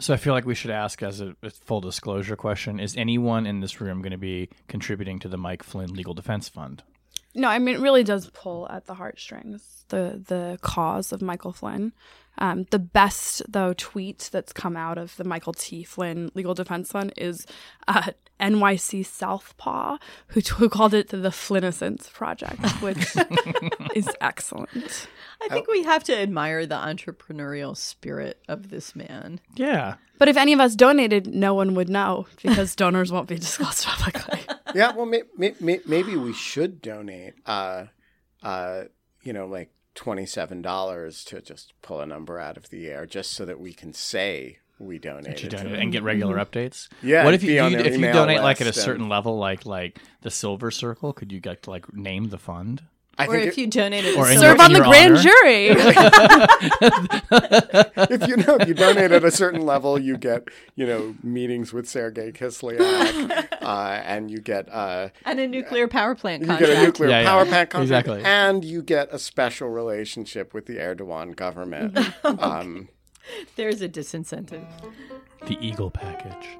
So I feel like we should ask, as a, full disclosure question, is anyone in this room going to be contributing to the Mike Flynn Legal Defense Fund? No, I mean it really does pull at the heartstrings. The the cause of Michael Flynn. Um, the best though tweet that's come out of the Michael T. Flynn Legal Defense Fund is uh, NYC Southpaw, who, who called it the Flynnicence Project, which is excellent. I think we have to admire the entrepreneurial spirit of this man. Yeah. But if any of us donated, no one would know because donors won't be disclosed publicly. yeah, well, may, may, may, maybe we should donate, uh, uh, you know, like $27 to just pull a number out of the air just so that we can say we donated donate and get regular updates. Yeah, What if you, you if you donate like at a list and- certain level, like like the Silver Circle? Could you get to like name the fund? I Or think if it- you donated Or Serve on the your grand honor. jury. if you know if you donate at a certain level, you get you know meetings with Sergei Kislyak, uh, and you get uh, and a nuclear power plant you contract. get a nuclear Yeah, yeah. power plant contract, Exactly. and you get a special relationship with the Erdogan government. um, There's a disincentive. The Eagle Package.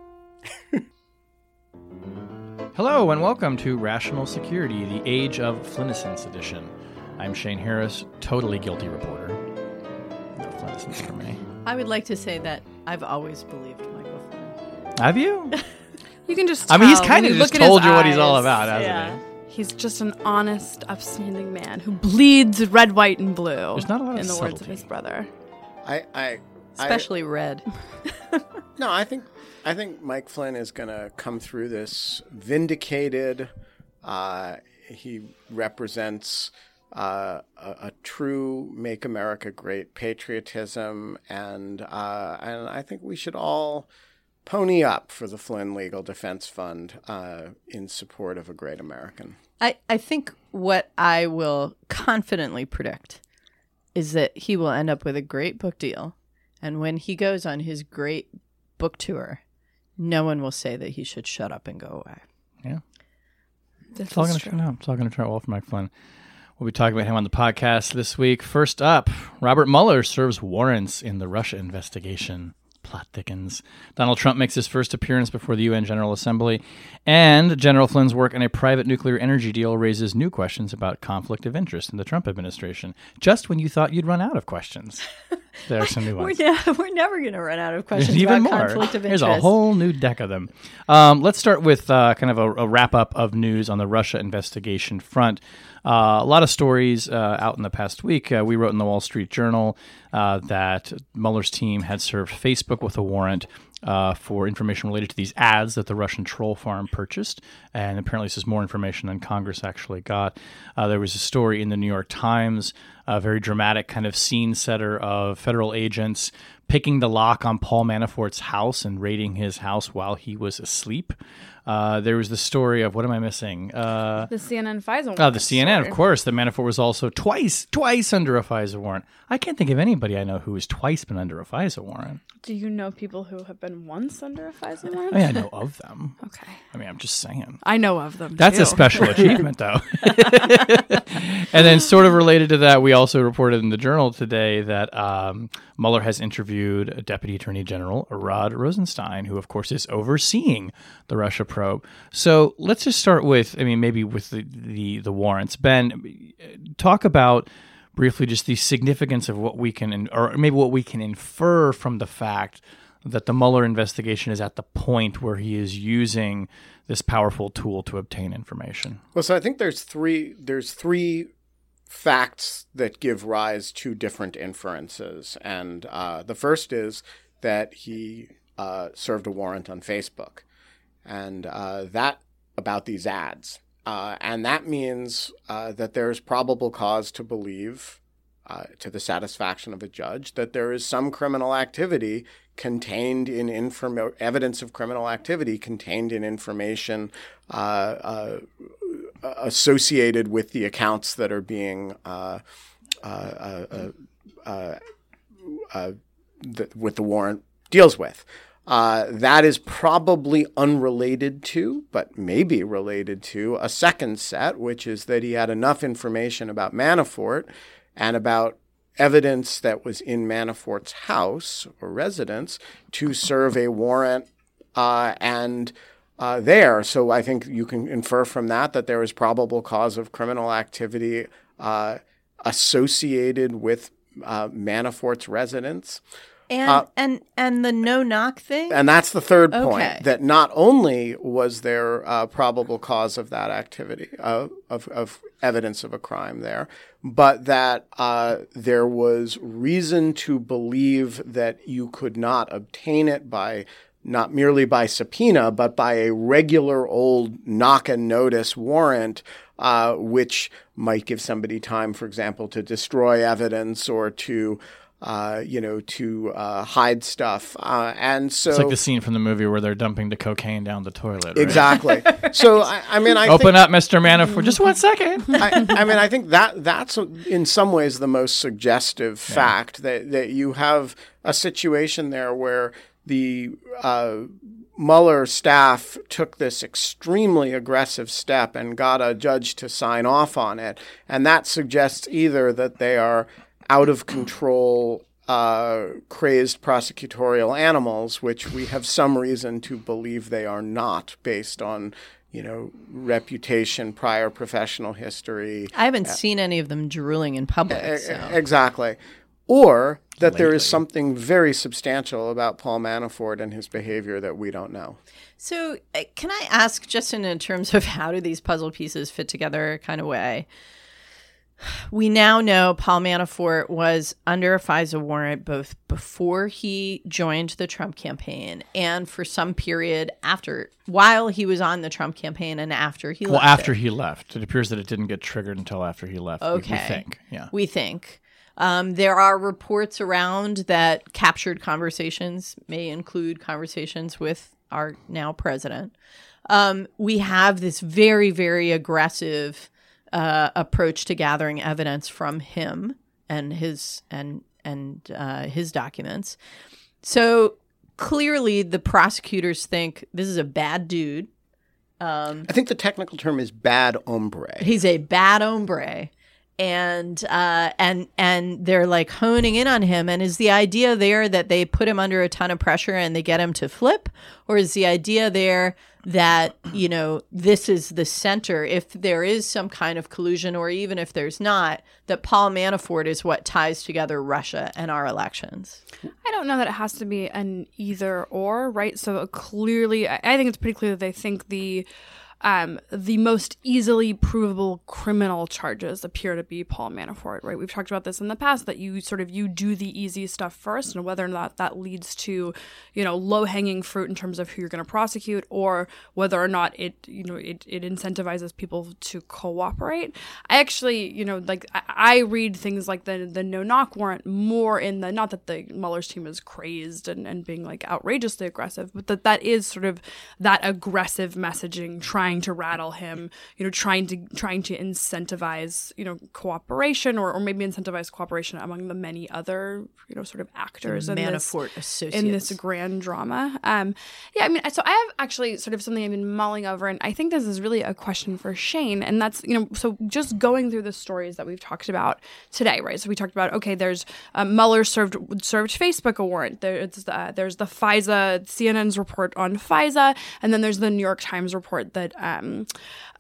Hello and welcome to Rational Security, the Age of Flynnicence edition. I'm Shane Harris, totally guilty reporter. No Flynnicence for me. I would like to say that I've always believed Michael Flynn. Have you? You can just. I mean, he's kind of you just at told you what he's all about, hasn't Yeah. he? He's just an honest, upstanding man who bleeds red, white, and blue. There's not a lot of in the words of his brother. I, I, I, Especially red. no, I think I think Mike Flynn is going to come through this vindicated. Uh, he represents uh, a, a true "Make America Great" patriotism, and uh, and I think we should all pony up for the Flynn Legal Defense Fund uh, in support of a great American. I, I think what I will confidently predict is that he will end up with a great book deal. And when he goes on his great book tour, no one will say that he should shut up and go away. Yeah. This It's all going to turn out. It's all going to turn out well for Mike Flynn. We'll be talking about him on the podcast this week. First up, Robert Mueller serves warrants in the Russia investigation. Plot thickens. Donald Trump makes his first appearance before the UN General Assembly, and General Flynn's work on a private nuclear energy deal raises new questions about conflict of interest in the Trump administration. Just when you thought you'd run out of questions, there are some new We're, ones. ne- we're never going to run out of There's questions even about more. conflict of There's a whole new deck of them. Um, let's start with uh, kind of a, a wrap up of news on the Russia investigation front. Uh, a lot of stories uh, out in the past week. Uh, we wrote in the Wall Street Journal that Mueller's team had served Facebook with a warrant uh, for information related to these ads that the Russian troll farm purchased. And apparently, this is more information than Congress actually got. Uh, there was a story in the New York Times, a very dramatic kind of scene setter of federal agents picking the lock on Paul Manafort's house and raiding his house while he was asleep. Uh, there was the story of what am I missing? Uh, The CNN FISA. Oh, the CNN, story. of course. The Manafort was also twice, twice under a FISA warrant. I can't think of anybody I know who has twice been under a FISA warrant. Do you know people who have been once under a FISA warrant? I mean, I know of them. Okay. I mean, I'm just saying. I know of them. That's too. a special achievement, though. and then, sort of related to that, we also reported in the journal today that um, Mueller has interviewed Deputy Attorney General Rod Rosenstein, who, of course, is overseeing the Russia probe. So let's just start with, I mean, maybe with the, the, the warrants. Ben, talk about briefly just the significance of what we can, or maybe what we can infer from the fact that the Mueller investigation is at the point where he is using this powerful tool to obtain information. Well, so I think there's three there's three facts that give rise to different inferences, and uh, the first is that he uh, served a warrant on Facebook, and uh, that about these ads, uh, and that means uh, that there's probable cause to believe uh, to the satisfaction of a judge that there is some criminal activity contained in inform- evidence of criminal activity contained in information uh, uh, associated with the accounts that are being th- with the warrant deals with. Uh, that is probably unrelated to, but maybe related to, a second set, which is that he had enough information about Manafort and about evidence that was in Manafort's house or residence to serve a warrant uh, and uh, there. So I think you can infer from that that there is probable cause of criminal activity uh, associated with uh, Manafort's residence. And Uh, and and the no knock thing. And that's the third Okay. point that not only was there uh, probable cause of that activity, uh, of, of evidence of a crime there, but that uh, there was reason to believe that you could not obtain it by not merely by subpoena, but by a regular old knock and notice warrant, uh, which might give somebody time, for example, to destroy evidence or to uh, you know, to uh, hide stuff. Uh, and so It's like the scene from the movie where they're dumping the cocaine down the toilet. Right? exactly. so I, I mean, I Open think, up, Mr. Manafort. Just one second. I, I mean, I think that that's in some ways the most suggestive fact that that you have a situation there where the uh, Mueller staff took this extremely aggressive step and got a judge to sign off on it, and that suggests either that they are out of control. Uh, crazed prosecutorial animals, which we have some reason to believe they are not, based on you know reputation, prior professional history, I haven't seen any of them drooling in public. E- So. Exactly. Or that there is something very substantial about Paul Manafort and his behavior that we don't know. So, uh, can I ask, just in, in terms of how do these puzzle pieces fit together, kind of way? We now know Paul Manafort was under a FISA warrant both before he joined the Trump campaign and for some period after, while he was on the Trump campaign and after he Well, left. after it. he left, it appears that it didn't get triggered until after he left. we- We, think, yeah. we think. Um, there are reports around that captured conversations may include conversations with our now president. Um, we have this very, very aggressive uh, approach to gathering evidence from him and his and and uh, his documents. So clearly, the prosecutors think this is a bad dude. Um, I think the technical term is bad hombre. He's a bad hombre. And uh, and and they're like honing in on him. And is the idea there that they put him under a ton of pressure and they get him to flip, or is the idea there that you know this is the center? If there is some kind of collusion, or even if there's not, that Paul Manafort is what ties together Russia and our elections. I don't know that it has to be an either or, right? So clearly, I think it's pretty clear that they think the um, the most easily provable criminal charges appear to be Paul Manafort, right? We've talked about this in the past that you sort of you do the easy stuff first, and whether or not that leads to you know low hanging fruit in terms of who you're going to prosecute, or whether or not it you know it, it incentivizes people to cooperate. I actually you know like I, I read things like the the no knock warrant more in the not that the Mueller's team is crazed and, and being like outrageously aggressive, but that that is sort of that aggressive messaging trying to rattle him, you know, trying to trying to incentivize, you know, cooperation or, or maybe incentivize cooperation among the many other, you know, sort of actors in this, associates. in this grand drama. Um, yeah, I mean, so I have actually sort of something I've been mulling over, and I think this is really a question for Shane, and that's you know, so just going through the stories that we've talked about today, right? So we talked about okay, there's uh, Mueller served served Facebook a warrant. There's uh, there's the FISA CNN's report on FISA, and then there's the New York Times report that um,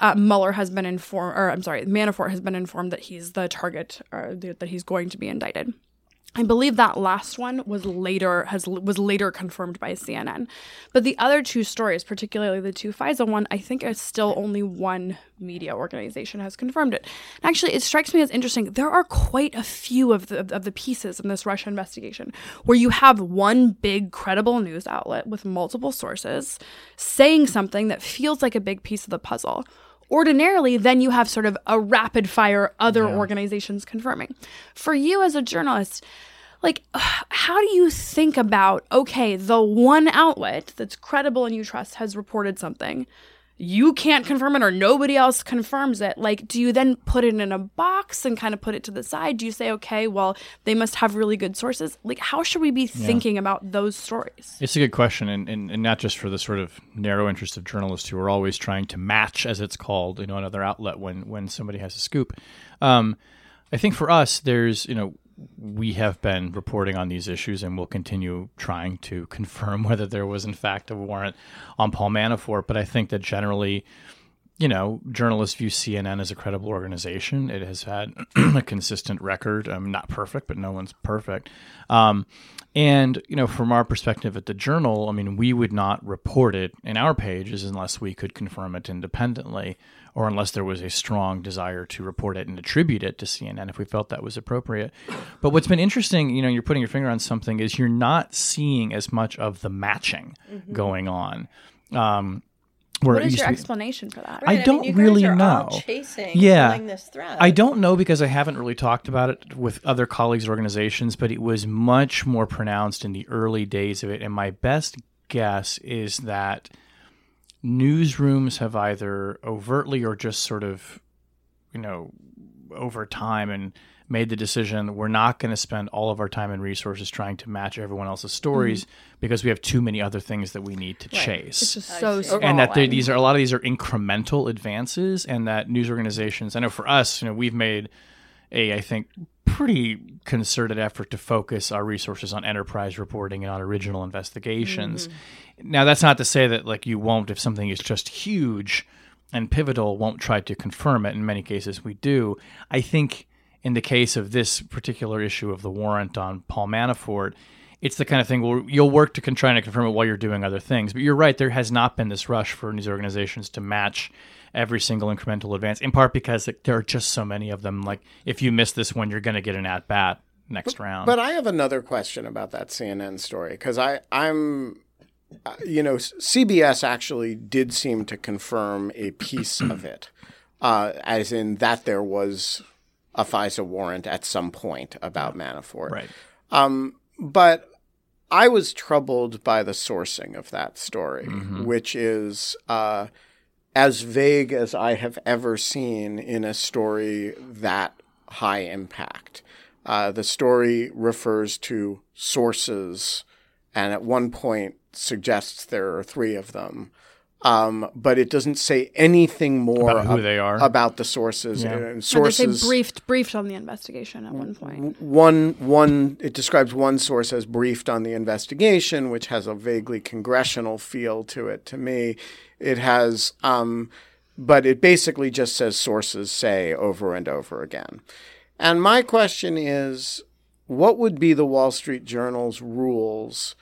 uh, Mueller has been informed, or I'm sorry, Manafort has been informed that he's the target, or that he's going to be indicted. I believe that last one was later has was later confirmed by CNN, but the other two stories, particularly the two FISA one, I think is still only one media organization has confirmed it. And actually, it strikes me as interesting. There are quite a few of the of the pieces in this Russia investigation where you have one big credible news outlet with multiple sources saying something that feels like a big piece of the puzzle ordinarily then you have sort of a rapid fire other organizations confirming. For you as a journalist, like how do you think about okay, the one outlet that's credible and you trust has reported something you can't confirm it or nobody else confirms it. Like do you then put it in a box and kind of put it to the side? Do you say okay well they must have really good sources? Like how should we be thinking about those stories? It's a good question, and, and, and not just for the sort of narrow interest of journalists who are always trying to match, as it's called, you know, another outlet when when somebody has a scoop. Um, I think for us, there's you know we have been reporting on these issues, and we'll continue trying to confirm whether there was in fact a warrant on Paul Manafort. But I think that generally. You know, journalists view CNN as a credible organization. It has had a consistent record. Um, not perfect, but no one's perfect. Um, and, you know, from our perspective at the Journal, I mean, we would not report it in our pages unless we could confirm it independently or unless there was a strong desire to report it and attribute it to CNN if we felt that was appropriate. But what's been interesting, you know, you're putting your finger on something, is you're not seeing as much of the matching going on. Um, where what is your be- explanation for that I don't really guys are all know. chasing, Yeah. I don't know because I haven't really talked about it with other colleagues' organizations, but it was much more pronounced in the early days of it. And my best guess is that newsrooms have either overtly or just sort of, you know, over time and made the decision we're not going to spend all of our time and resources trying to match everyone else's stories mm-hmm. because we have too many other things that we need to chase. It's just so small and that these are a lot of these are incremental advances and that news organizations i know for us you know we've made a i think pretty concerted effort to focus our resources on enterprise reporting and on original investigations. Mm-hmm. Now that's not to say that like you won't if something is just huge and pivotal won't try to confirm it. In many cases we do. I think in the case of this particular issue of the warrant on paul manafort it's the kind of thing where you'll work to con- try to confirm it while you're doing other things. But you're right, there has not been this rush for news organizations to match every single incremental advance, in part because there are just so many of them. Like, if you miss this one, you're going to get an at bat next round. But I have another question about that CNN story because I I'm uh, you know CBS actually did seem to confirm a piece of it, uh, as in that there was a FISA warrant at some point about Manafort. right. Um, but I was troubled by the sourcing of that story, which is uh, as vague as I have ever seen in a story that high impact. Uh, the story refers to sources, and at one point suggests there are three of them. Um, but it doesn't say anything more About who ab- they are. about the sources. Yeah. And Or they sources say briefed briefed on the investigation at one point one one it describes one source as briefed on the investigation, which has a vaguely congressional feel to it. To me, it has, um, but it basically just says sources say over and over again. And my question is, what would be the Wall Street Journal's rules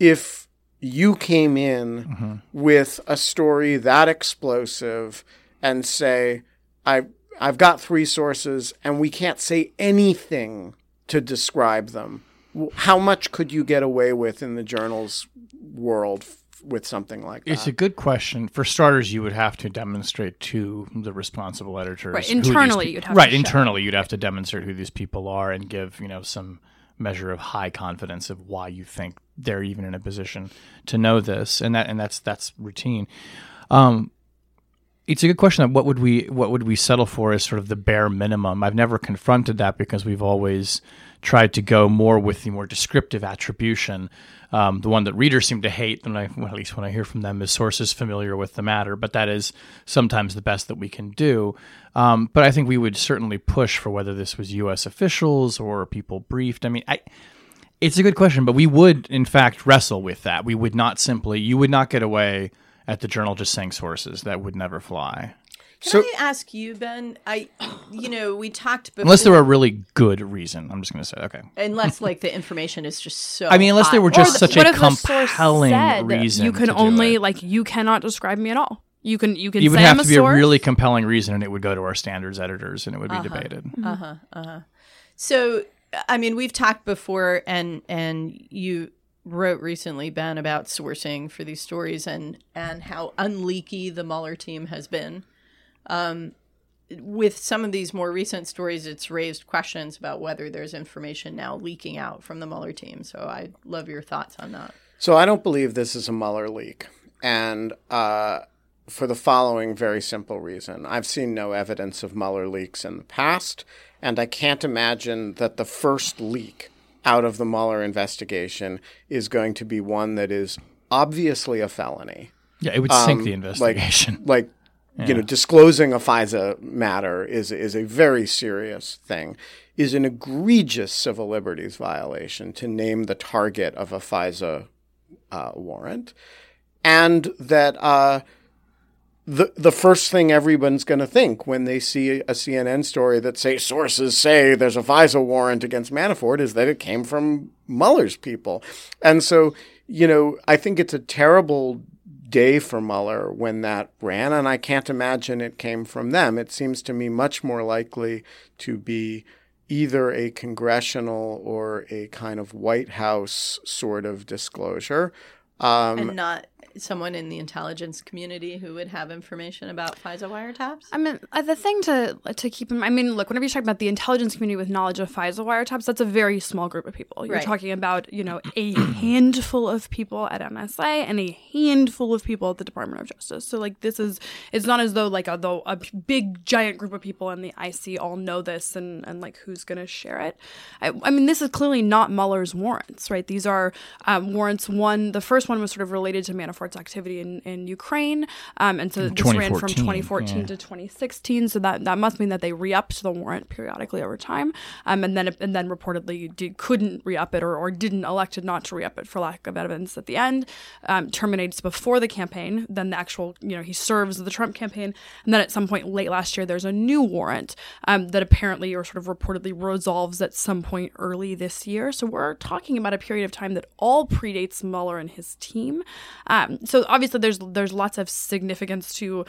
if you came in mm-hmm. with a story that explosive and say, I I've got three sources and we can't say anything to describe them. How much could you get away with in the journal's world with something like that? It's a good question. For starters, you would have to demonstrate to the responsible editors. Right, internally peop- you'd have to right show. internally you'd have to demonstrate who these people are and give you know some measure of high confidence of why you think they're even in a position to know this, and that and that's that's routine. Um, it's a good question of what would we what would we settle for as sort of the bare minimum. I've never confronted that because we've always tried to go more with the more descriptive attribution. Um, the one that readers seem to hate, and I, well, at least when I hear from them, is sources familiar with the matter. But that is sometimes the best that we can do. Um, but I think we would certainly push for whether this was U.S. officials or people briefed. I mean, I. It's a good question, but we would, in fact, wrestle with that. We would not simply, you would not get away at the journal just saying sources. That would never fly. Can So- I ask you, Ben? I, you know, we talked before. Unless there were a really good reason. I'm just going to say, okay. unless like the information is just so. I mean, unless there were just Or such a if the source compelling said reason. you can to do only it? like you cannot describe me at all you can you can It would have I'm to be source a really compelling reason, and it would go to our standards editors, and it would be debated. Uh-huh. Uh huh. So, I mean, we've talked before, and and you wrote recently, Ben, about sourcing for these stories and and how unleaky the Mueller team has been. Um, with some of these more recent stories, it's raised questions about whether there's information now leaking out from the Mueller team. So I'd love your thoughts on that. So I don't believe this is a Mueller leak. And uh, for the following very simple reason I've seen no evidence of Mueller leaks in the past, and I can't imagine that the first leak out of the Mueller investigation is going to be one that is obviously a felony. Yeah, it would sink Um, the investigation. Like, you know, disclosing a FISA matter is is a very serious thing. Is an egregious civil liberties violation to name the target of a FISA uh, warrant, and that uh, the the first thing everyone's going to think when they see a CNN story that say sources say there's a FISA warrant against Manafort is that it came from Mueller's people, and so you know I think it's a terrible day for Mueller when that ran, and I can't imagine it came from them. It seems to me much more likely to be either a congressional or a kind of White House sort of disclosure. Um, and not someone in the intelligence community who would have information about FISA wiretaps? I mean, uh, the thing to to keep in mind, I mean, look, whenever you talk about the intelligence community with knowledge of FISA wiretaps, that's a very small group of people. You're Right. talking about, you know, a handful of people at NSA and a handful of people at the Department of Justice. So, like, this is, it's not as though, like, a, though a big, giant group of people in the IC all know this and, and like, who's going to share it. I, I mean, this is clearly not Mueller's warrants, right? These are um, warrants. One, the first one was sort of related to Manafort's activity in, in Ukraine. Um, and so this ran from 2014, 2014 yeah. to 2016. So that, that must mean that they re-upped the warrant periodically over time, um, and then and then reportedly did, couldn't re-up it or, or didn't elected not to re-up it for lack of evidence at the end. Um, terminates before the campaign. Then the actual you know he serves the Trump campaign, and then at some point late last year there's a new warrant um, that apparently or sort of reportedly resolves at some point early this year. So we're talking about a period of time that all predates Mueller and his team. So obviously there's there's lots of significance to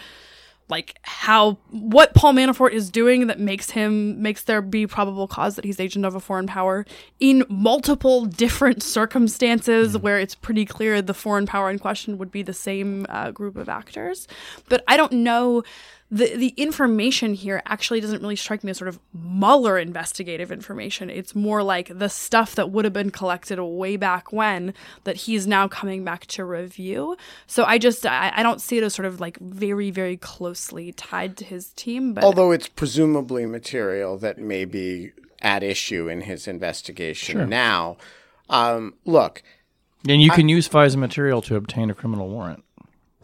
like how what Paul Manafort is doing that makes him makes there be probable cause that he's agent of a foreign power in multiple different circumstances where it's pretty clear the foreign power in question would be the same uh, group of actors. But I don't know the the information here actually doesn't really strike me as sort of Mueller investigative information. It's more like the stuff that would have been collected way back when that he's now coming back to review. So I just I, I don't see it as sort of like very very closely tied to his team. But although it's presumably material that may be at issue in his investigation now. Um, look, and you can use FISA material to obtain a criminal warrant.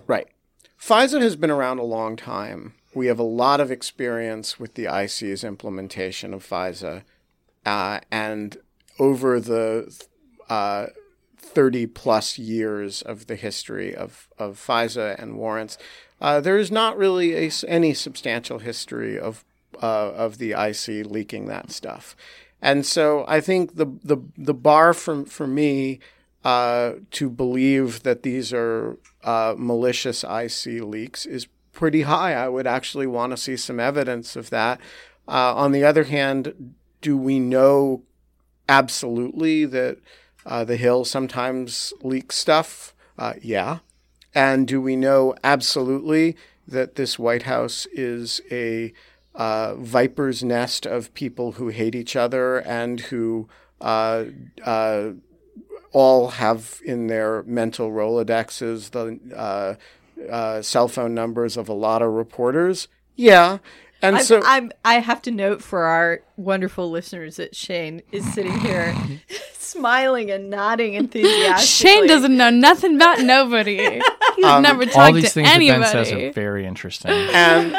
Right. FISA has been around a long time. We have a lot of experience with the IC's implementation of FISA. Uh, and over the uh, 30 plus years of the history of, of FISA and warrants, uh, there is not really a any substantial history of, uh, of the IC leaking that stuff. And so I think the, the, the bar for, for me uh, to believe that these are uh, malicious IC leaks is pretty high. I would actually want to see some evidence of that. Uh, on the other hand, do we know absolutely that uh, the Hill sometimes leaks stuff? Uh, yeah. And do we know absolutely that this White House is a uh, viper's nest of people who hate each other and who uh, uh, all have in their mental Rolodexes the uh, cell phone numbers of a lot of reporters? Yeah. And I'm, so I'm, I have to note for our wonderful listeners that Shane is sitting here smiling and nodding enthusiastically. Shane doesn't know nothing about nobody. He's never talked All talked these to things that Ben says anybody. are very interesting. and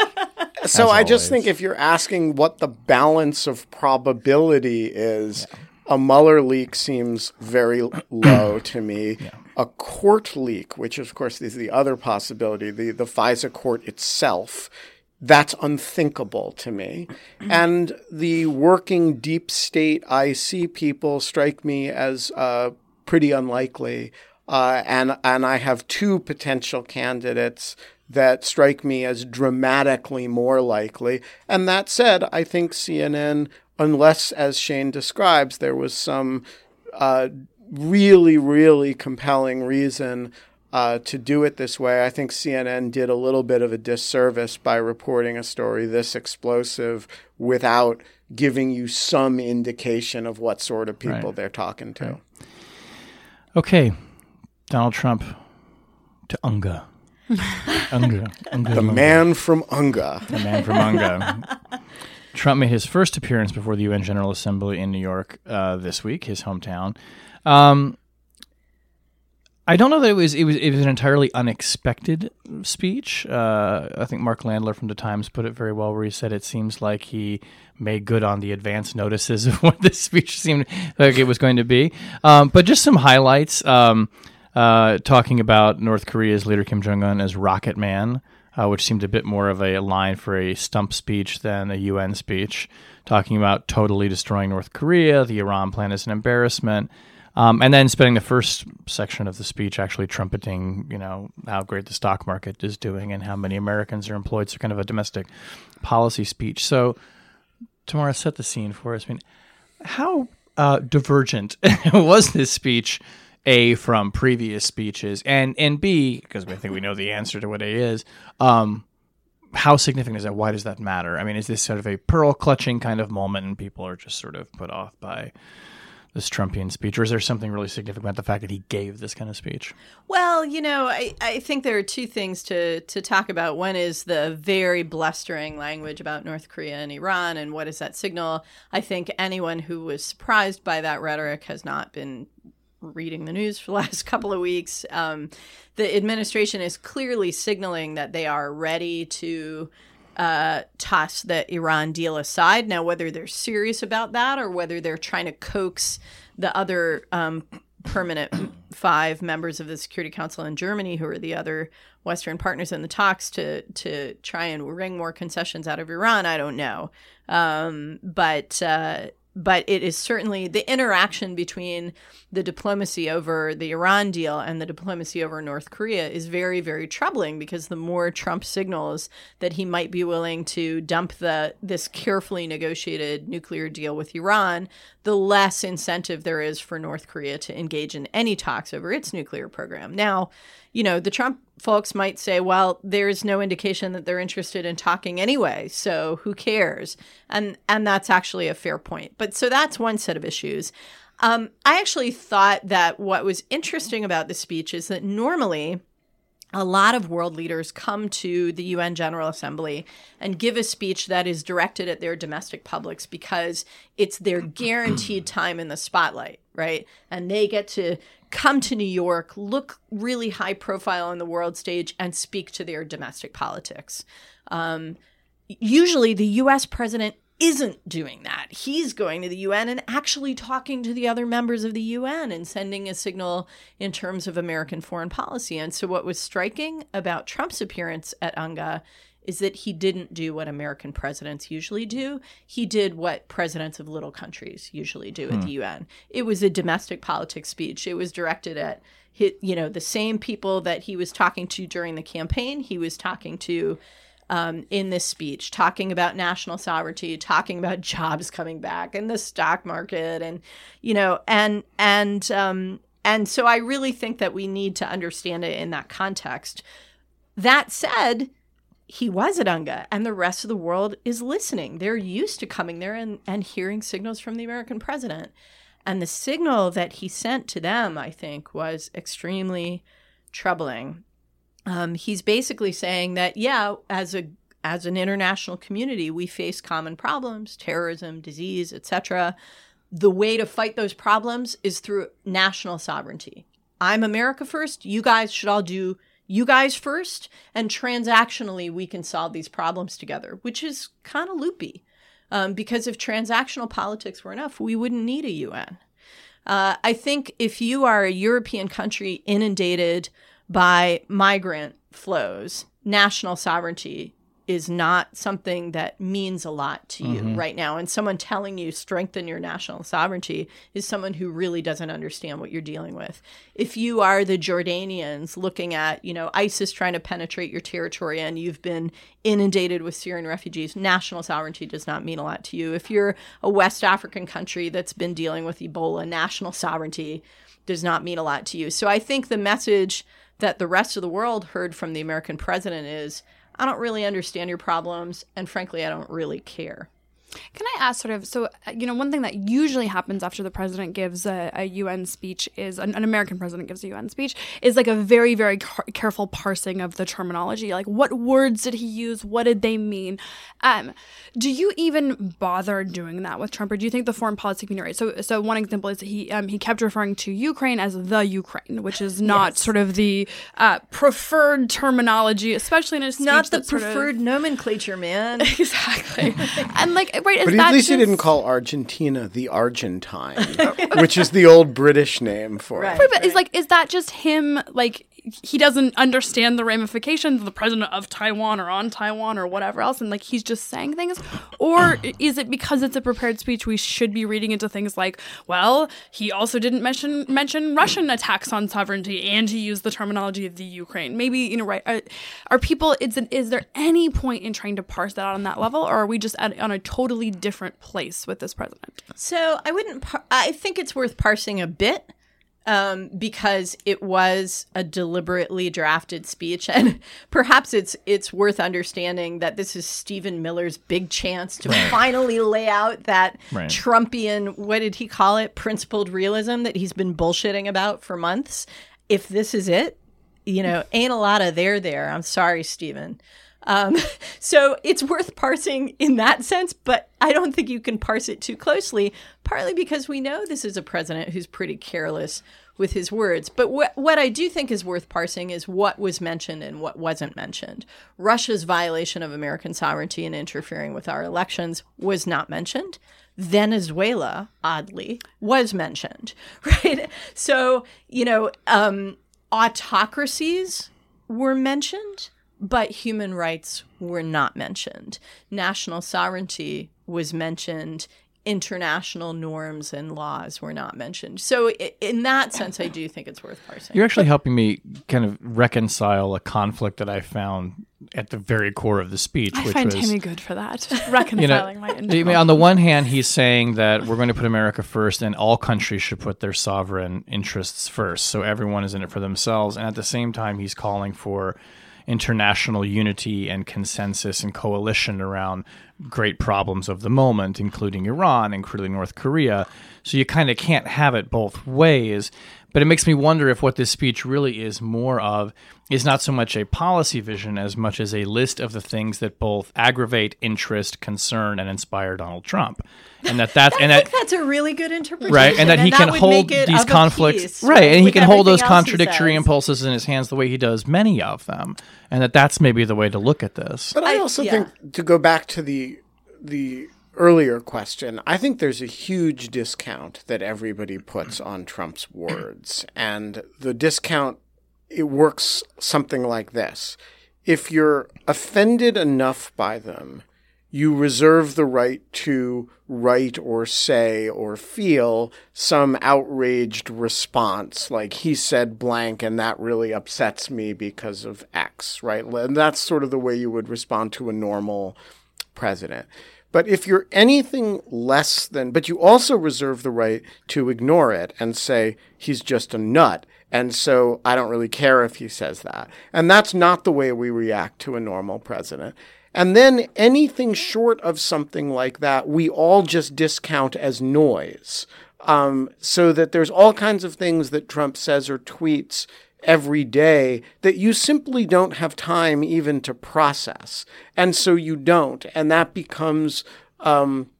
so As I just think if you're asking what the balance of probability is, a Mueller leak seems very low to me. A court leak, which of course is the other possibility, the, the FISA court itself, that's unthinkable to me. And the working deep state IC people strike me as uh, pretty unlikely. Uh, and and I have two potential candidates that strike me as dramatically more likely. And that said, I think CNN, unless as Shane describes, there was some uh, really really compelling reason uh, to do it this way. I think CNN did a little bit of a disservice by reporting a story this explosive without giving you some indication of what sort of people Right. they're talking to. Right. Okay, Donald Trump to Unga. Unga. Unga. The man from Unga. The man from Unga. Trump made his first appearance before the UN General Assembly in New York uh, this week, his hometown. Um, I don't know that it was it was it was an entirely unexpected speech. Uh, I think Mark Landler from the Times put it very well, where he said it seems like he made good on the advance notices of what this speech seemed like it was going to be. Um, but just some highlights. Um, uh, talking about North Korea's leader Kim Jong Un as Rocket Man, uh, which seemed a bit more of a line for a stump speech than a UN speech. Talking about totally destroying North Korea, the Iran plan is an embarrassment. Um, and then spending the first section of the speech actually trumpeting, you know, how great the stock market is doing and how many Americans are employed. So kind of a domestic policy speech. So, Tamara, set the scene for us. I mean, how uh, divergent was this speech? A from previous speeches, and and B because I think we know the answer to what A is. Um, how significant is that? Why does that matter? I mean, is this sort of a pearl clutching kind of moment, and people are just sort of put off by this Trumpian speech, or is there something really significant about the fact that he gave this kind of speech? Well, you know, I, I think there are two things to, to talk about. One is the very blustering language about North Korea and Iran, and what is that signal? I think anyone who was surprised by that rhetoric has not been reading the news for the last couple of weeks. Um, the administration is clearly signaling that they are ready to uh, toss the Iran deal aside. Now, whether they're serious about that or whether they're trying to coax the other um, permanent five members of the Security Council in Germany, who are the other Western partners in the talks, to to try and wring more concessions out of Iran, I don't know. Um, but uh, but it is certainly the interaction between the diplomacy over the Iran deal and the diplomacy over North Korea is very, very troubling because the more Trump signals that he might be willing to dump the this carefully negotiated nuclear deal with Iran, the less incentive there is for North Korea to engage in any talks over its nuclear program. Now, you know, the Trump folks might say, well, there's no indication that they're interested in talking anyway, so who cares? And and that's actually a fair point. But so that's one set of issues. Um, I actually thought that what was interesting about the speech is that normally a lot of world leaders come to the UN General Assembly and give a speech that is directed at their domestic publics because it's their guaranteed time in the spotlight, right? And they get to come to New York, look really high profile on the world stage, and speak to their domestic politics. Um, usually, the US president isn't doing that. He's going to the UN and actually talking to the other members of the UN and sending a signal in terms of American foreign policy. And so, what was striking about Trump's appearance at UNGA is that he didn't do what American presidents usually do. He did what presidents of little countries usually do at the UN. It was a domestic politics speech. It was directed at hit, you know, the same people that he was talking to during the campaign. He was talking to um, in this speech, talking about national sovereignty, talking about jobs coming back and the stock market, and you know, and and um, and so I really think that we need to understand it in that context. That said, he was at UNGA, and the rest of the world is listening. They're used to coming there and, and hearing signals from the American president. And the signal that he sent to them, I think, was extremely troubling. Um, he's basically saying that, yeah, as a as an international community, we face common problems, terrorism, disease, etc. The way to fight those problems is through national sovereignty. I'm America first. You guys should all do you guys first, and transactionally we can solve these problems together, which is kind of loopy. Um, because if transactional politics were enough, we wouldn't need a UN. Uh, I think if you are a European country inundated by migrant flows, national sovereignty is not something that means a lot to you mm-hmm. right now. And someone telling you strengthen your national sovereignty is someone who really doesn't understand what you're dealing with. If you are the Jordanians looking at, you know, ISIS trying to penetrate your territory and you've been inundated with Syrian refugees, national sovereignty does not mean a lot to you. If you're a West African country that's been dealing with Ebola, national sovereignty does not mean a lot to you. So I think the message that the rest of the world heard from the American president is I don't really understand your problems, and frankly, I don't really care. Can I ask, sort of, so, uh, you know, one thing that usually happens after the president gives a, a UN speech is, an, an, American president gives a UN speech, is like a very, very car- careful parsing of the terminology. Like, what words did he use? What did they mean? Um, do you even bother doing that with Trump, or do you think the foreign policy community, right? So, so one example is he um, he kept referring to Ukraine as the Ukraine, which is not yes. sort of the uh, preferred terminology, especially in a speech. Not the preferred of, nomenclature, man. exactly. and like right? But at least just... he didn't call Argentina the Argentine, which is the old British name for right, it. Right, but right. is like is that just him like he doesn't understand the ramifications of the president of Taiwan or on Taiwan or whatever else, and like he's just saying things, or is it because it's a prepared speech we should be reading into things like, well, he also didn't mention mention Russian attacks on sovereignty, and he used the terminology of the Ukraine. Maybe you know, right? Are, are people? Is is there any point in trying to parse that out on that level, or are we just at, on a totally different place with this president? So I wouldn't. Par- I think it's worth parsing a bit um, because it was a deliberately drafted speech, and perhaps it's it's worth understanding that this is Stephen Miller's big chance to right. finally lay out that right. Trumpian what did he call it principled realism that he's been bullshitting about for months. If this is it, you know, ain't a lot of there there. I'm sorry, Stephen. Um, so it's worth parsing in that sense, but I don't think you can parse it too closely, partly because we know this is a president who's pretty careless with his words. But wh- what I do think is worth parsing is what was mentioned and what wasn't mentioned. Russia's violation of American sovereignty and interfering with our elections was not mentioned. Venezuela, oddly, was mentioned, right? So, you know, um, autocracies were mentioned but human rights were not mentioned. National sovereignty was mentioned. International norms and laws were not mentioned. So, in that sense, I do think it's worth parsing. You're actually helping me kind of reconcile a conflict that I found at the very core of the speech. I which find was, Timmy good for that, reconciling you know, my On the one hand, he's saying that we're going to put America first, and all countries should put their sovereign interests first. So everyone is in it for themselves, and at the same time, he's calling for international unity and consensus and coalition around great problems of the moment, including Iran, including North Korea. So you kind of can't have it both ways. But it makes me wonder if what this speech really is more of is not so much a policy vision as much as a list of the things that both aggravate, interest, concern, and inspire Donald Trump. And that that's and that, that's a really good interpretation, right? And that and he that can hold these conflicts, right? And he can hold those contradictory impulses in his hands the way he does many of them, and that that's maybe the way to look at this. But I also I, yeah. think to go back to the the earlier question, I think there's a huge discount that everybody puts on Trump's words. And the discount, it works something like this. If you're offended enough by them, you reserve the right to write or say or feel some outraged response, like he said blank and that really upsets me because of X, right? And that's sort of the way you would respond to a normal president. But if you're anything less than, but you also reserve the right to ignore it and say, he's just a nut. And so I don't really care if he says that. And that's not the way we react to a normal president. And then anything short of something like that, we all just discount as noise. Um, so that there's all kinds of things that Trump says or tweets every day that you simply don't have time even to process. And so you don't. And that becomes um,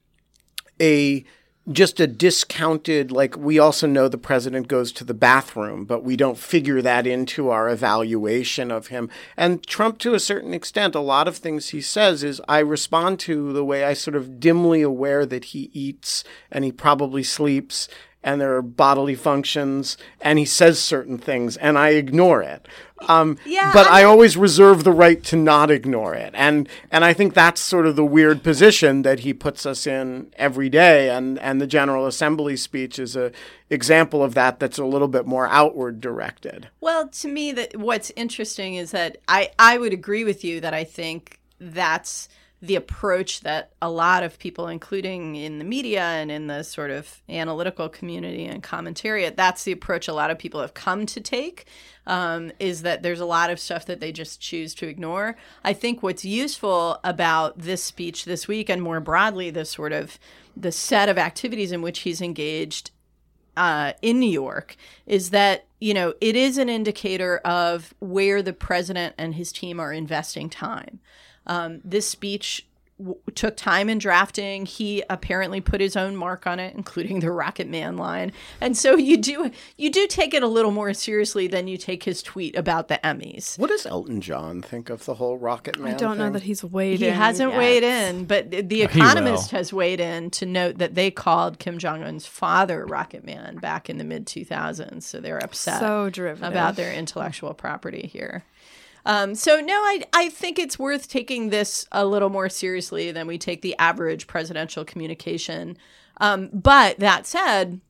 a just a discounted, like we also know the president goes to the bathroom, but we don't figure that into our evaluation of him. And Trump, to a certain extent, a lot of things he says is I respond to the way I sort of dimly aware that he eats and he probably sleeps and there are bodily functions, and he says certain things, and I ignore it. Um, yeah, but I, I always reserve the right to not ignore it, and and I think that's sort of the weird position that he puts us in every day, and and the General Assembly speech is a example of that. That's a little bit more outward directed. Well, to me, that what's interesting is that I I would agree with you that I think that's the approach that a lot of people, including in the media and in the sort of analytical community and commentariat, that's the approach a lot of people have come to take. Um, is that there's a lot of stuff that they just choose to ignore. I think what's useful about this speech this week, and more broadly, the sort of the set of activities in which he's engaged uh, in New York is that you know it is an indicator of where the president and his team are investing time. Um, this speech w- took time in drafting. He apparently put his own mark on it, including the Rocket Man line. And so you do you do take it a little more seriously than you take his tweet about the Emmys. What does Elton John think of the whole Rocket Man? I don't know thing? that he's weighed He in. He hasn't yet. weighed in, but the will. Economist has weighed in to note that they called Kim Jong Un's father Rocket Man back in the mid 2000s. So they're upset So derivative. about their intellectual property here. Um, so no, I I think it's worth taking this a little more seriously than we take the average presidential communication. Um, but that said,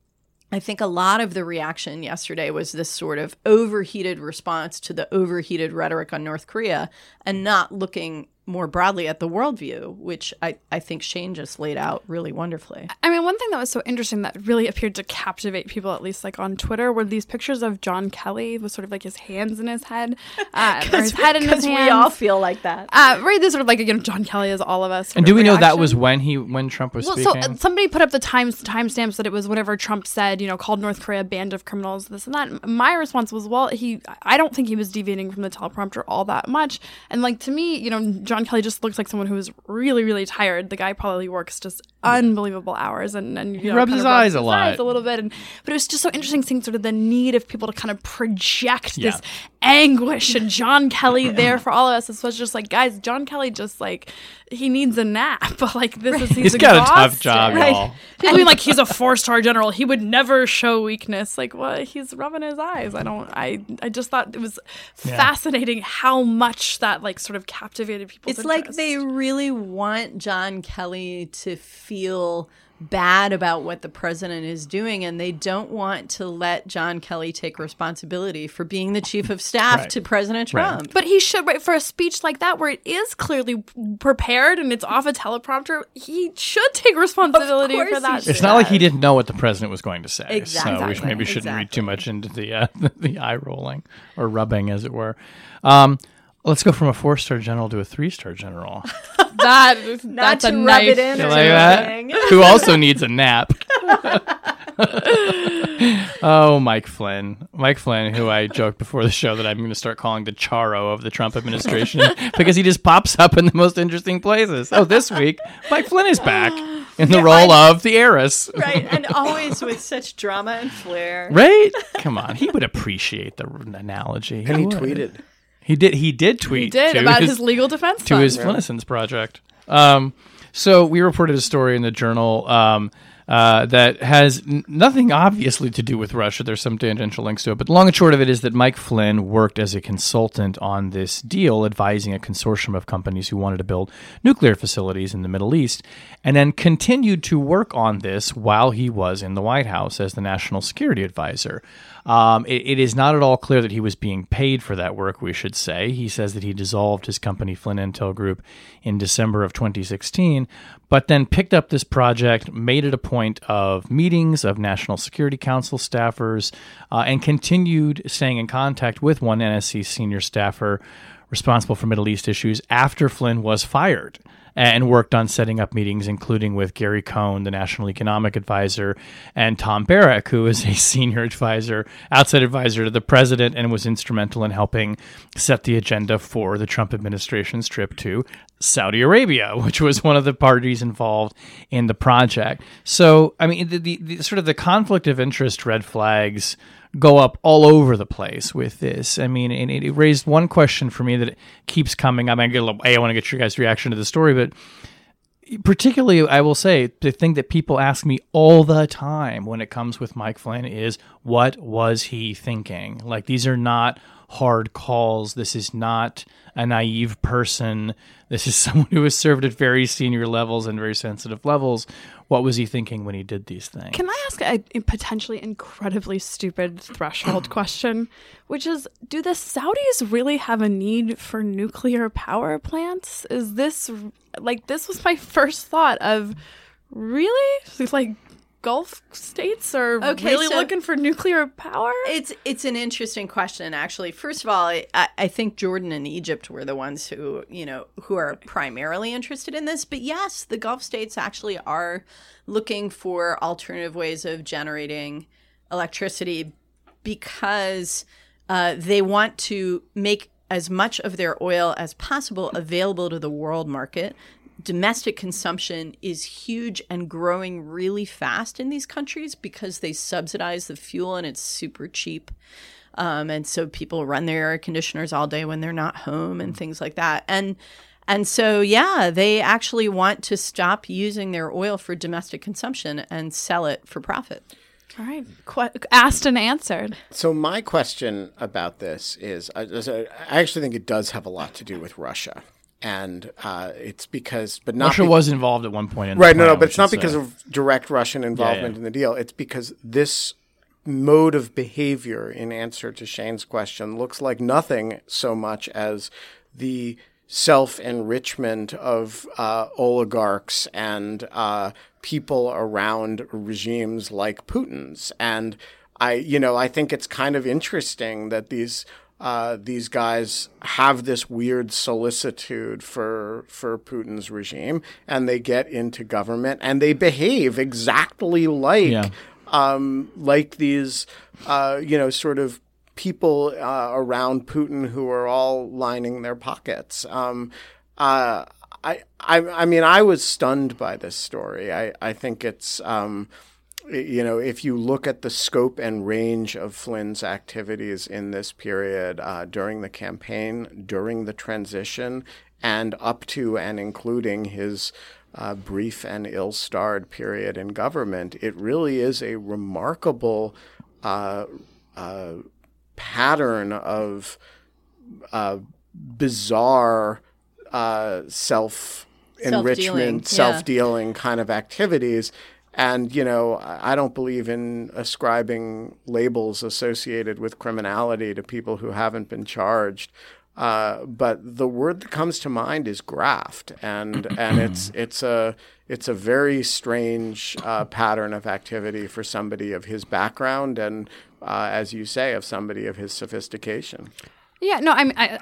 I think a lot of the reaction yesterday was this sort of overheated response to the overheated rhetoric on North Korea and not looking more broadly at the worldview, which I, I think Shane just laid out really wonderfully. I mean, one thing that was so interesting that really appeared to captivate people, at least like on Twitter, were these pictures of John Kelly with sort of like his hands in his head, uh, or his head in his Because hands. we all feel like that. uh, right, this sort of like you know John Kelly is all of us. And do we know that was when he when Trump was Well, so speaking? uh, somebody put up the times timestamps that it was whatever Trump said, you know, called North Korea a band of criminals, this and that. My response was, well, he, I don't think he was deviating from the teleprompter all that much. And like to me, you know, John Kelly just looks like someone who is really, really tired. The guy probably works just unbelievable hours, and and you know, rubs his of eyes a lot. a little bit. And but it was just so interesting seeing sort of the need of people to kind of project Yeah. this anguish and John Kelly there for all of us. This was just like, guys, John Kelly just like he needs a nap. like this is he's, He's got a tough job, exhausted. y'all. I mean, like he's a four-star general. He would never show weakness. Like what? He's rubbing his eyes. I don't. I. I just thought it was fascinating how much that like sort of captivated people. It's like they really want John Kelly to feel bad about what the president is doing and they don't want to let John Kelly take responsibility for being the chief of staff Right. to President Right. Trump. But he should, right, for a speech like that where it is clearly prepared and it's off a teleprompter, he should take responsibility for that. It's not like he didn't know what the president was going to say. So we maybe shouldn't read too much into the uh, the eye rolling or rubbing, as it were. Um, let's go from a four star general to a three star general. that Not that's a rub nice it in You or like that? Who also needs a nap. oh, Mike Flynn. Mike Flynn, who I joked before the show that I'm going to start calling the Charo of the Trump administration because he just pops up in the most interesting places. Oh, this week, Mike Flynn is back in the role of the heiress. Right, and always with such drama and flair. Right? Come on. He would appreciate the analogy. And he would. tweeted. He did. He did tweet. he did about his, legal defense to fund. his Flinissons project. Um, so we reported a story in the journal um, uh, that has n- nothing obviously to do with Russia. There's some tangential links to it, but long and short of it is that Mike Flynn worked as a consultant on this deal, advising a consortium of companies who wanted to build nuclear facilities in the Middle East, and then continued to work on this while he was in the White House as the national security advisor. Um, it, it is not at all clear that he was being paid for that work, we should say. He says that he dissolved his company, Flynn Intel Group, in December of 2016, but then picked up this project, made it a point of meetings of National Security Council staffers, uh, and continued staying in contact with one NSC senior staffer responsible for Middle East issues after Flynn was fired and worked on setting up meetings, including with Gary Cohn, the National Economic Advisor, and Tom Barrack, who is a senior advisor, outside advisor to the president, and was instrumental in helping set the agenda for the Trump administration's trip to Saudi Arabia, which was one of the parties involved in the project. So, I mean, the, the, the sort of the conflict of interest red flags go up all over the place with this. I mean, and it raised one question for me that keeps coming up. I, get a little, I want to get your guys' reaction to the story, but particularly, I will say the thing that people ask me all the time when it comes with Mike Flynn is, what was he thinking? Like, these are not hard calls. This is not a naive person. This is someone who has served at very senior levels and very sensitive levels what was he thinking when he did these things? Can I ask a, potentially incredibly stupid threshold question, which is do the Saudis really have a need for nuclear power plants? Is this like this was my first thought of really? Like Gulf states are Okay, really so- looking for nuclear power? It's it's an interesting question, actually. First of all, I, I think Jordan and Egypt were the ones who you know who are primarily interested in this. But yes, the Gulf states actually are looking for alternative ways of generating electricity because uh, they want to make as much of their oil as possible available to the world market. Domestic consumption is huge and growing really fast in these countries because they subsidize the fuel and it's super cheap. Um, and so people run their air conditioners all day when they're not home and things like that. And and so yeah, they actually want to stop using their oil for domestic consumption and sell it for profit. All right, Qu- asked and answered. So my question about this is, I, I actually think it does have a lot to do with Russia, and uh, it's because, but not Russia be- was involved at one point. In the right. No, no, but it's not because say. of direct Russian involvement yeah. in the deal. It's because this mode of behavior, in answer to Shane's question, looks like nothing so much as the self enrichment of uh, oligarchs and uh, people around regimes like Putin's. And I, you know, I think it's kind of interesting that these. Uh, these guys have this weird solicitude for for Putin's regime, and they get into government, and they behave exactly like Yeah. um, like these, uh, you know, sort of people uh, around Putin who are all lining their pockets. Um, uh, I, I, I mean, I was stunned by this story. I, I think it's, um, you know, if you look at the scope and range of Flynn's activities in this period uh, during the campaign, during the transition, and up to and including his uh, brief and ill starred period in government, it really is a remarkable uh, uh, pattern of uh, bizarre uh, self Self-dealing, enrichment, yeah. self dealing kind of activities. And, you know, I I don't believe in ascribing labels associated with criminality to people who haven't been charged. Uh, but the word that comes to mind is graft, and and it's it's a it's a very strange uh, pattern of activity for somebody of his background, and uh, as you say, of somebody of his sophistication. Yeah, no, I mean, I,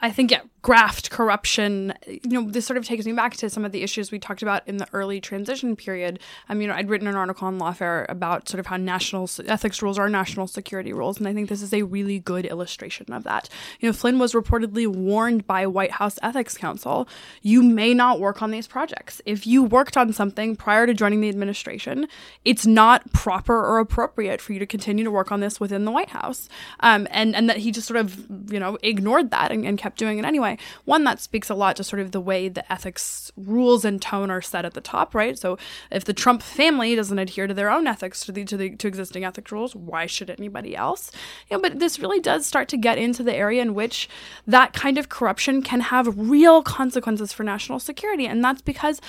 I think yeah, graft, corruption. You know, this sort of takes me back to some of the issues we talked about in the early transition period. Um, you know, I'd written an article on Lawfare about sort of how national ethics rules are national security rules, and I think this is a really good illustration of that. You know, Flynn was reportedly warned by White House Ethics Counsel, you may not work on these projects. If you worked on something prior to joining the administration, it's not proper or appropriate for you to continue to work on this within the White House. Um, and and that he just sort of you know ignored that and, and kept doing it anyway. One that speaks a lot to sort of the way the ethics rules and tone are set at the top, right? So if the Trump family doesn't adhere to their own ethics to the to the to existing ethics rules, why should anybody else? You know, but this really does start to get into the area in which that kind of corruption can have real consequences for national security, and that's because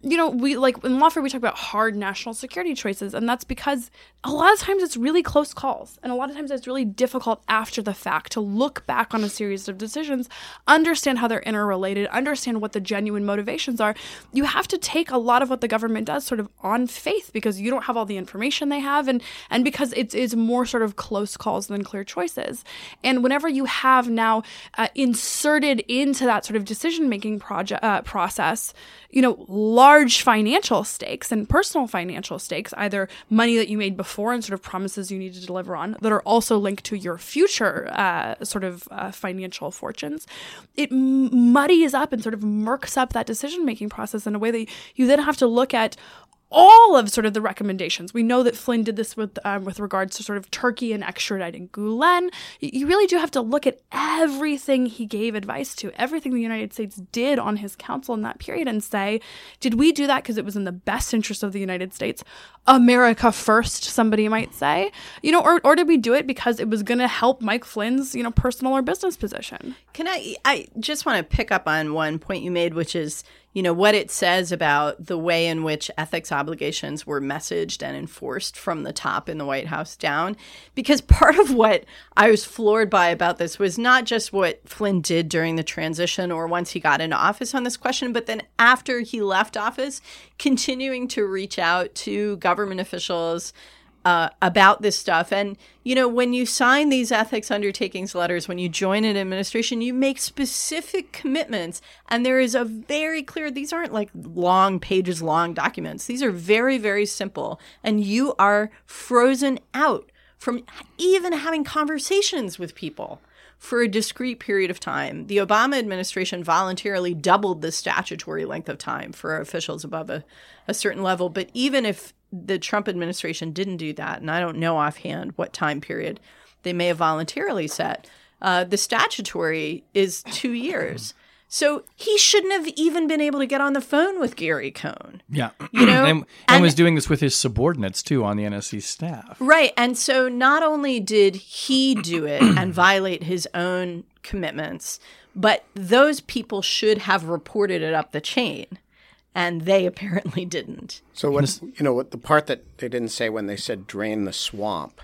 you know, we like in Lawfare we talk about hard national security choices, and that's because a lot of times it's really close calls, and a lot of times it's really difficult after the fact to look back on a series of decisions, understand how they're interrelated, understand what the genuine motivations are. You have to take a lot of what the government does sort of on faith because you don't have all the information they have, and and because it's it's more sort of close calls than clear choices. And whenever you have now uh, inserted into that sort of decision making project uh, process, you know, large financial stakes and personal financial stakes, either money that you made before and sort of promises you need to deliver on that are also linked to your future uh, sort of uh, financial fortunes, it muddies up and sort of murks up that decision making process in a way that you then have to look at all of sort of the recommendations. We know that Flynn did this with um, with regards to sort of Turkey and extraditing Gulen. You, really do have to look at everything he gave advice to, everything the United States did on his council in that period, and say, did we do that because it was in the best interest of the United States, America first? Somebody might say, you know, or or did we do it because it was going to help Mike Flynn's you know personal or business position? Can I? I just want to pick up on one point you made, which is, you know, what it says about the way in which ethics obligations were messaged and enforced from the top in the White House down. Because part of what I was floored by about this was not just what Flynn did during the transition or once he got into office on this question, but then after he left office, continuing to reach out to government officials uh, about this stuff. And, you know, when you sign these ethics undertakings letters, when you join an administration, you make specific commitments. And there is a very clear, these aren't like long pages long documents. These are very, very simple. And you are frozen out from even having conversations with people for a discrete period of time. The Obama administration voluntarily doubled the statutory length of time for officials above a, a certain level. But even if the Trump administration didn't do that, and I don't know offhand what time period they may have voluntarily set, uh, the statutory is two years. So he shouldn't have even been able to get on the phone with Gary Cohn. Yeah. You know, and, and, and- was doing this with his subordinates too on the NSC staff. Right. And so not only did he do it and violate his own commitments, but those people should have reported it up the chain. And they apparently didn't. So what you know what the part that they didn't say when they said drain the swamp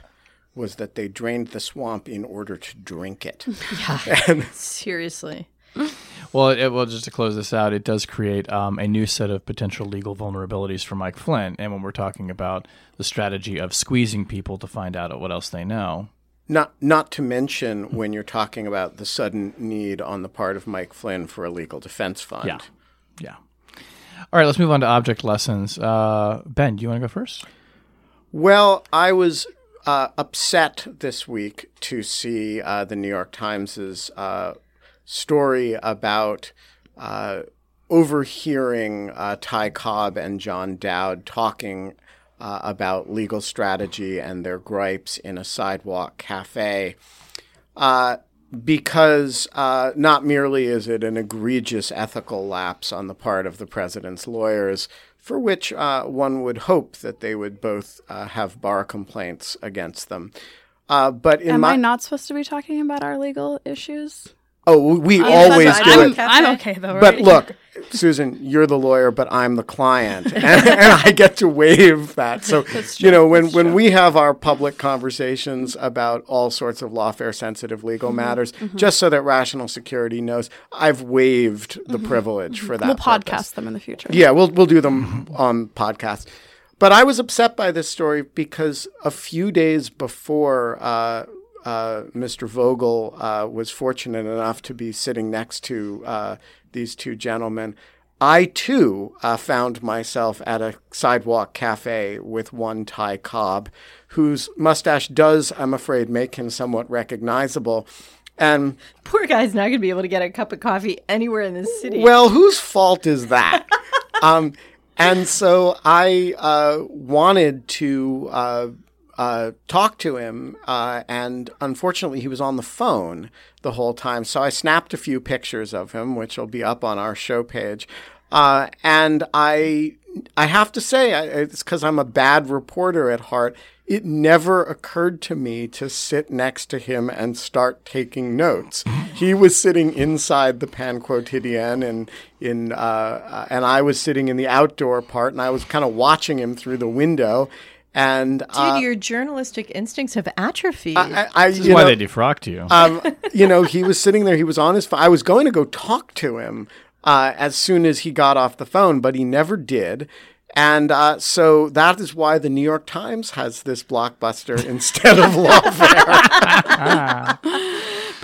was that they drained the swamp in order to drink it. Yeah. Seriously. Well, it, well, just to close this out, it does create um, a new set of potential legal vulnerabilities for Mike Flynn. And when we're talking about the strategy of squeezing people to find out what else they know, Not not to mention when you're talking about the sudden need on the part of Mike Flynn for a legal defense fund. Yeah. Yeah. All right, let's move on to object lessons. Uh, ben, do you want to go first? Well, I was uh, upset this week to see uh, the New York Times's uh, story about uh, overhearing uh, Ty Cobb and John Dowd talking about legal strategy and their gripes in a sidewalk cafe. Uh, because uh, not merely is it an egregious ethical lapse on the part of the president's lawyers, for which uh, one would hope that they would both uh, have bar complaints against them. Uh, but in Am my I not supposed to be talking about our legal issues? oh, we Yeah, always do it. I'm- I'm, I'm okay though. But look, Susan, you're the lawyer, but I'm the client, and, and I get to waive that. So you know, when when we have our public conversations about all sorts of lawfare sensitive legal Mm-hmm. matters, just so that Rational Security knows, I've waived the privilege for that. Mm-hmm. we'll purpose. podcast them in the future. Yeah, we'll we'll do them on podcast. But I was upset by this story because a few days before uh, Mr. Vogel uh, was fortunate enough to be sitting next to uh, these two gentlemen, I too uh, found myself at a sidewalk cafe with one Ty Cobb, whose mustache does, I'm afraid, make him somewhat recognizable. And Poor guy's not going to be able to get a cup of coffee anywhere in this city. well, whose fault is that? um, and so I uh, wanted to uh, uh, talk to him, uh, and unfortunately, he was on the phone the whole time. So I snapped a few pictures of him, which will be up on our show page. Uh, and I, I have to say, I, it's because I'm a bad reporter at heart. It never occurred to me to sit next to him and start taking notes. He was sitting inside the Pan and in uh, uh, and I was sitting in the outdoor part, and I was kind of watching him through the window. And Dude, uh, your journalistic instincts have atrophied. I, I, This is you why know, they defrocked you. um, you know, he was sitting there. He was on his phone. I was going to go talk to him uh, as soon as he got off the phone, but he never did. And uh, so that is why the New York Times has this blockbuster instead of lawfare.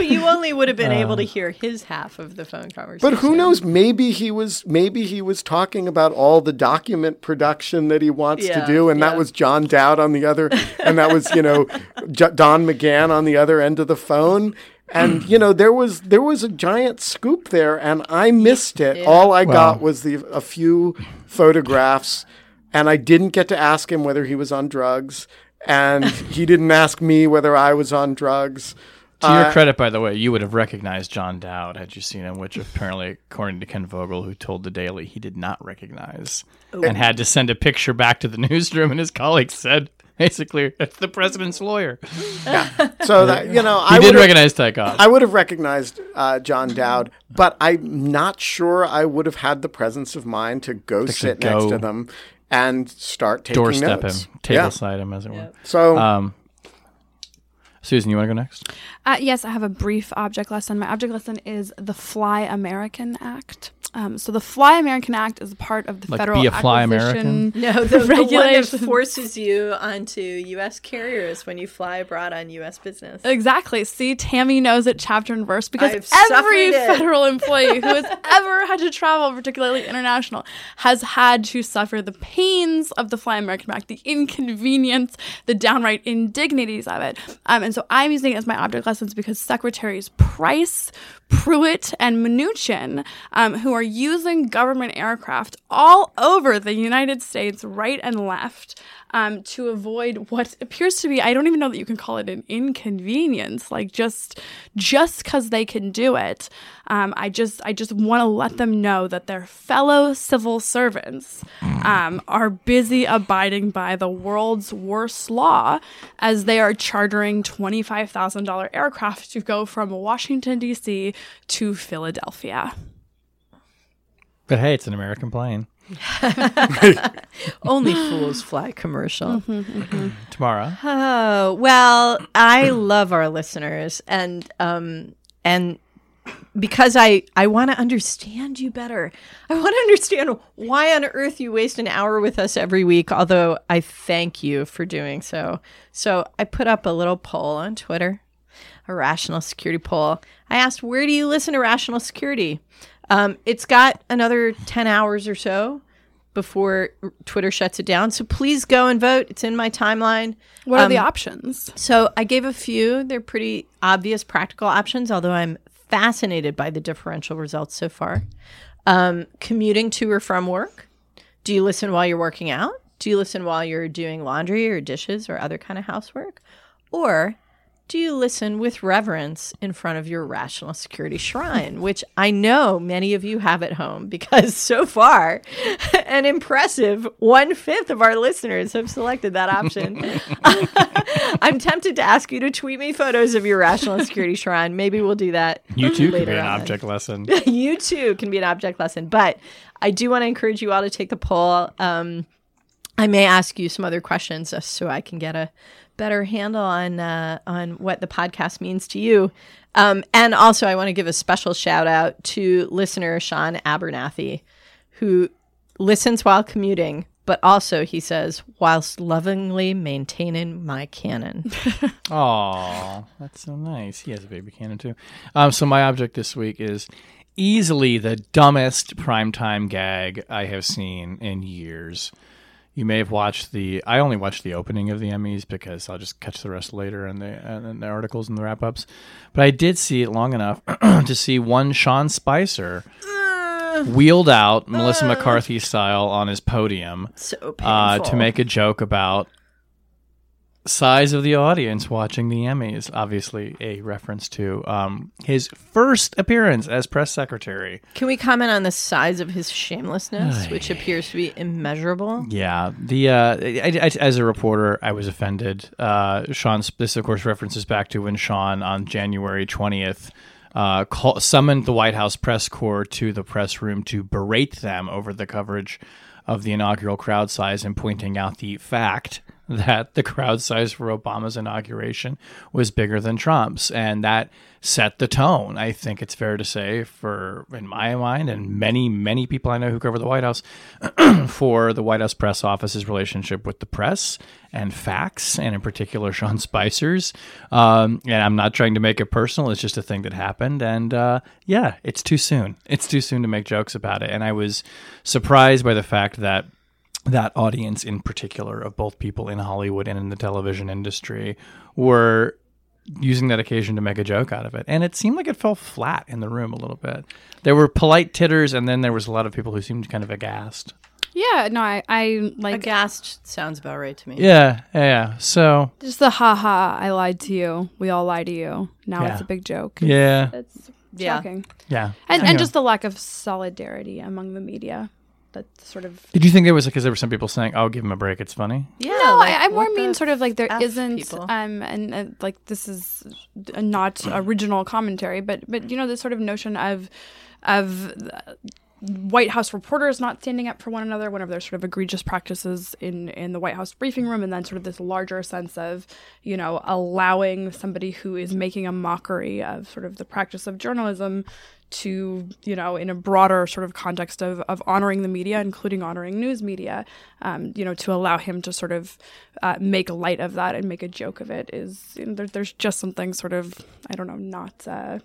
but you only would have been able to um, hear his half of the phone conversation. But who knows? Maybe he was. Maybe he was talking about all the document production that he wants Yeah, to do, and yeah. that was John Dowd on the other, and that was you know J- Don McGahn on the other end of the phone. And you know there was there was a giant scoop there, and I missed it. All I got was the a few photographs, and I didn't get to ask him whether he was on drugs, and he didn't ask me whether I was on drugs. To your uh, credit, by the way, you would have recognized John Dowd had you seen him, which apparently, according to Ken Vogel, who told the Daily, he did not recognize and had to send a picture back to the newsroom, and his colleagues said Basically, that's the president's lawyer. Yeah. So that you know, He I did recognize Ty Cobb. I would have recognized uh, John Dowd, but I'm not sure I would have had the presence of mind to go sit next to them and start taking Doorstep notes. him, Yeah. tableside him, as it were. So Um, Susan, you want to go next? Uh, yes, I have a brief object lesson. My object lesson is the Fly American Act. Um, so the Fly American Act is a part of the Like federal be a fly acquisition- No, the, the one that forces you onto U.S. carriers when you fly abroad on U.S. business. Exactly. See, Tammy knows it chapter and verse because I've every suffered it. federal employee who has ever had to travel, particularly international, has had to suffer the pains of the Fly American Act, the inconvenience, the downright indignities of it. Um, and so I'm using it as my object lessons because Secretaries Price, Pruitt, and Mnuchin, um, who are using government aircraft all over the United States, right and left, um, to avoid what appears to be I don't even know that you can call it an inconvenience. Like just just because they can do it, um, I just I just want to let them know that their fellow civil servants um, are busy abiding by the world's worst law as they are chartering twenty five thousand dollar aircraft to go from Washington D.C. to Philadelphia. But hey, it's an American plane. Only fools fly commercial. Tamara, Oh well, I love our listeners, and um, and because I I want to understand you better. I want to understand why on earth you waste an hour with us every week. Although I thank you for doing so. So I put up a little poll on Twitter, a rational security poll. I asked, "Where do you listen to rational security?" Um, it's got another ten hours or so before Twitter shuts it down. So please go and vote. It's in my timeline. What are the Um, options? So I gave a few. They're pretty obvious practical options, although I'm fascinated by the differential results so far. Um, commuting to or from work. Do you listen while you're working out? Do you listen while you're doing laundry or dishes or other kind of housework? Or do you listen with reverence in front of your rational security shrine, which I know many of you have at home because so far, an impressive one fifth of our listeners have selected that option. I'm tempted to ask you to tweet me photos of your rational security shrine. Maybe we'll do that. you too later be an on. object lesson. you too can be an object lesson. But I do want to encourage you all to take the poll. Um, I may ask you some other questions just so I can get a better handle on uh, on what the podcast means to you. Um, and also, I want to give a special shout out to listener Sean Abernathy, who listens while commuting, but also he says whilst lovingly maintaining my canon. Oh, that's so nice. He has a baby cannon too. Um, so my object this week is easily the dumbest primetime gag I have seen in years. You may have watched the. I only watched the opening of the Emmys because I'll just catch the rest later in the, in the articles and the wrap ups. But I did see it long enough to see one Sean Spicer wheeled out Melissa McCarthy style on his podium So uh, to make a joke about size of the audience watching the Emmys. Obviously, a reference to um, his first appearance as press secretary. Can we comment on the size of his shamelessness, which appears to be immeasurable? Yeah, the uh, I, I- as a reporter, I was offended. Uh, Sean, this of course references back to when Sean on January twentieth. Uh, call, summoned the White House press corps to the press room to berate them over the coverage of the inaugural crowd size and pointing out the fact that the crowd size for Obama's inauguration was bigger than Trump's. And that set the tone, I think it's fair to say, for, in my mind, and many, many people I know who cover the White House, for the White House press office's relationship with the press and facts, and in particular Sean Spicer's. Um, and I'm not trying to make it personal; it's just a thing that happened. And uh, yeah, it's too soon. It's too soon to make jokes about it. And I was surprised by the fact that that audience, in particular, of both people in Hollywood and in the television industry, were using that occasion to make a joke out of it. And it seemed like it fell flat in the room a little bit. There were polite titters, and then there was a lot of people who seemed kind of aghast. Yeah, no, I, I like Aghast sounds about right to me. Yeah, yeah. yeah. So just the ha ha. I lied to you. We all lie to you. Now Yeah. it's a big joke. yeah, It's Yeah. shocking. yeah. And, I and just the lack of solidarity among the media. That sort of Did you think there was because there were some people saying, "Oh, give him a break, it's funny"? Yeah, no, like, I, I more mean sort of like there F, not people? um, and, and like this is uh, not original commentary, but but you know this sort of notion of of uh, White House reporters not standing up for one another whenever there's sort of egregious practices in in the White House briefing room, and then sort of this larger sense of you know allowing somebody who is making a mockery of sort of the practice of journalism to you know in a broader sort of context of, of honoring the media including honoring news media um, you know to allow him to sort of uh, make light of that and make a joke of it is you know, there, there's just something sort of i don't know not uh,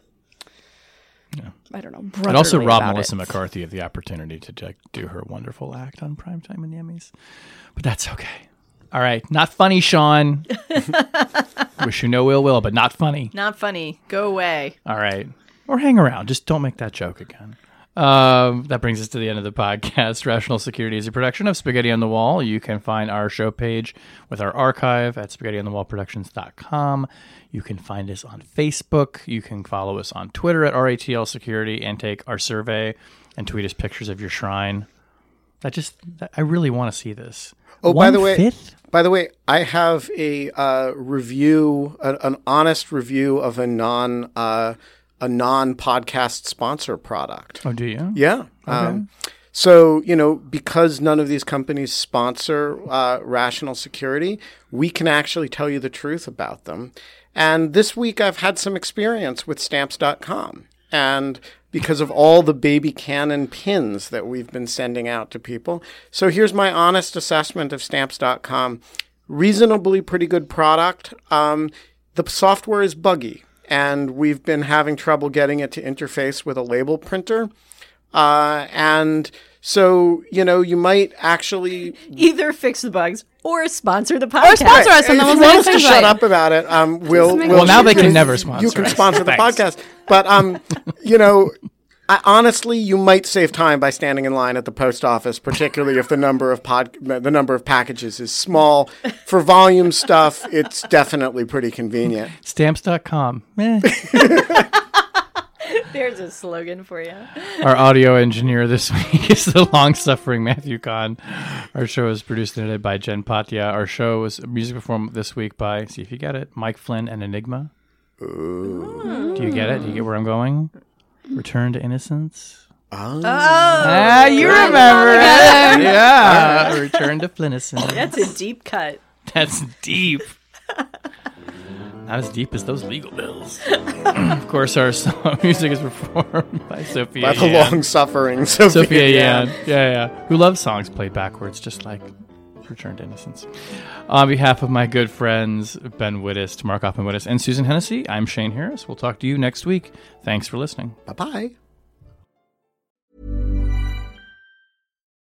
I don't know. It also brotherly robbed Melissa it. McCarthy of the opportunity to like, do her wonderful act on primetime in the Emmys. But that's okay. All right. Not funny, Sean. Wish you no ill will, but not funny. Not funny. Go away. All right. Or hang around. Just don't make that joke again. Um, that brings us to the end of the podcast. Rational Security is a production of Spaghetti on the Wall. You can find our show page with our archive at spaghettionthewallproductions.com. You can find us on Facebook. You can follow us on Twitter at RATL Security and take our survey and tweet us pictures of your shrine. That just, that, I really want to see this. Oh, by the way, One-fifth? by the way, I have a uh, review, a, an honest review of a non uh, a non podcast sponsor product. Oh, do you? Yeah. Um, so, you know, because none of these companies sponsor uh, Rational Security, we can actually tell you the truth about them. And this week I've had some experience with stamps.com. And because of all the baby cannon pins that we've been sending out to people. So here's my honest assessment of stamps.com. Reasonably pretty good product. Um, the software is buggy, and we've been having trouble getting it to interface with a label printer. Uh, and so, you know, you might actually Either fix the bugs or sponsor the podcast. Or sponsor us and then we'll want us to shut up about it, um, we'll, we'll. Well, now they can know, never You sponsor can us. sponsor the podcast, but um, you know, I, honestly, you might save time by standing in line at the post office, particularly if the number of pod, the number of packages is small. For volume stuff, it's definitely pretty convenient. Stamps.com. Eh. There's a slogan for you. Our audio engineer this week is the long-suffering Matthew Kahn. Our show is produced and edited by Jen Patja. Our show was music performed this week by, see if you get it, Mike Flynn and Enigma. Do you get it? Do you get where I'm going? Return to Innocence. Ah, you remember it. Yeah. Return to Flinnison. That's a deep cut. That's deep. Not as deep as those legal bills. of course, our song music is performed by Sophia. By the Yan. long suffering Sophia, Sophia Yan. Yan. Yeah, yeah. Who loves songs played backwards, just like Return to Innocence. On behalf of my good friends Ben Wittes, Tamara Cofman Wittes, and Susan Hennessey, I'm Shane Harris. We'll talk to you next week. Thanks for listening. Bye bye.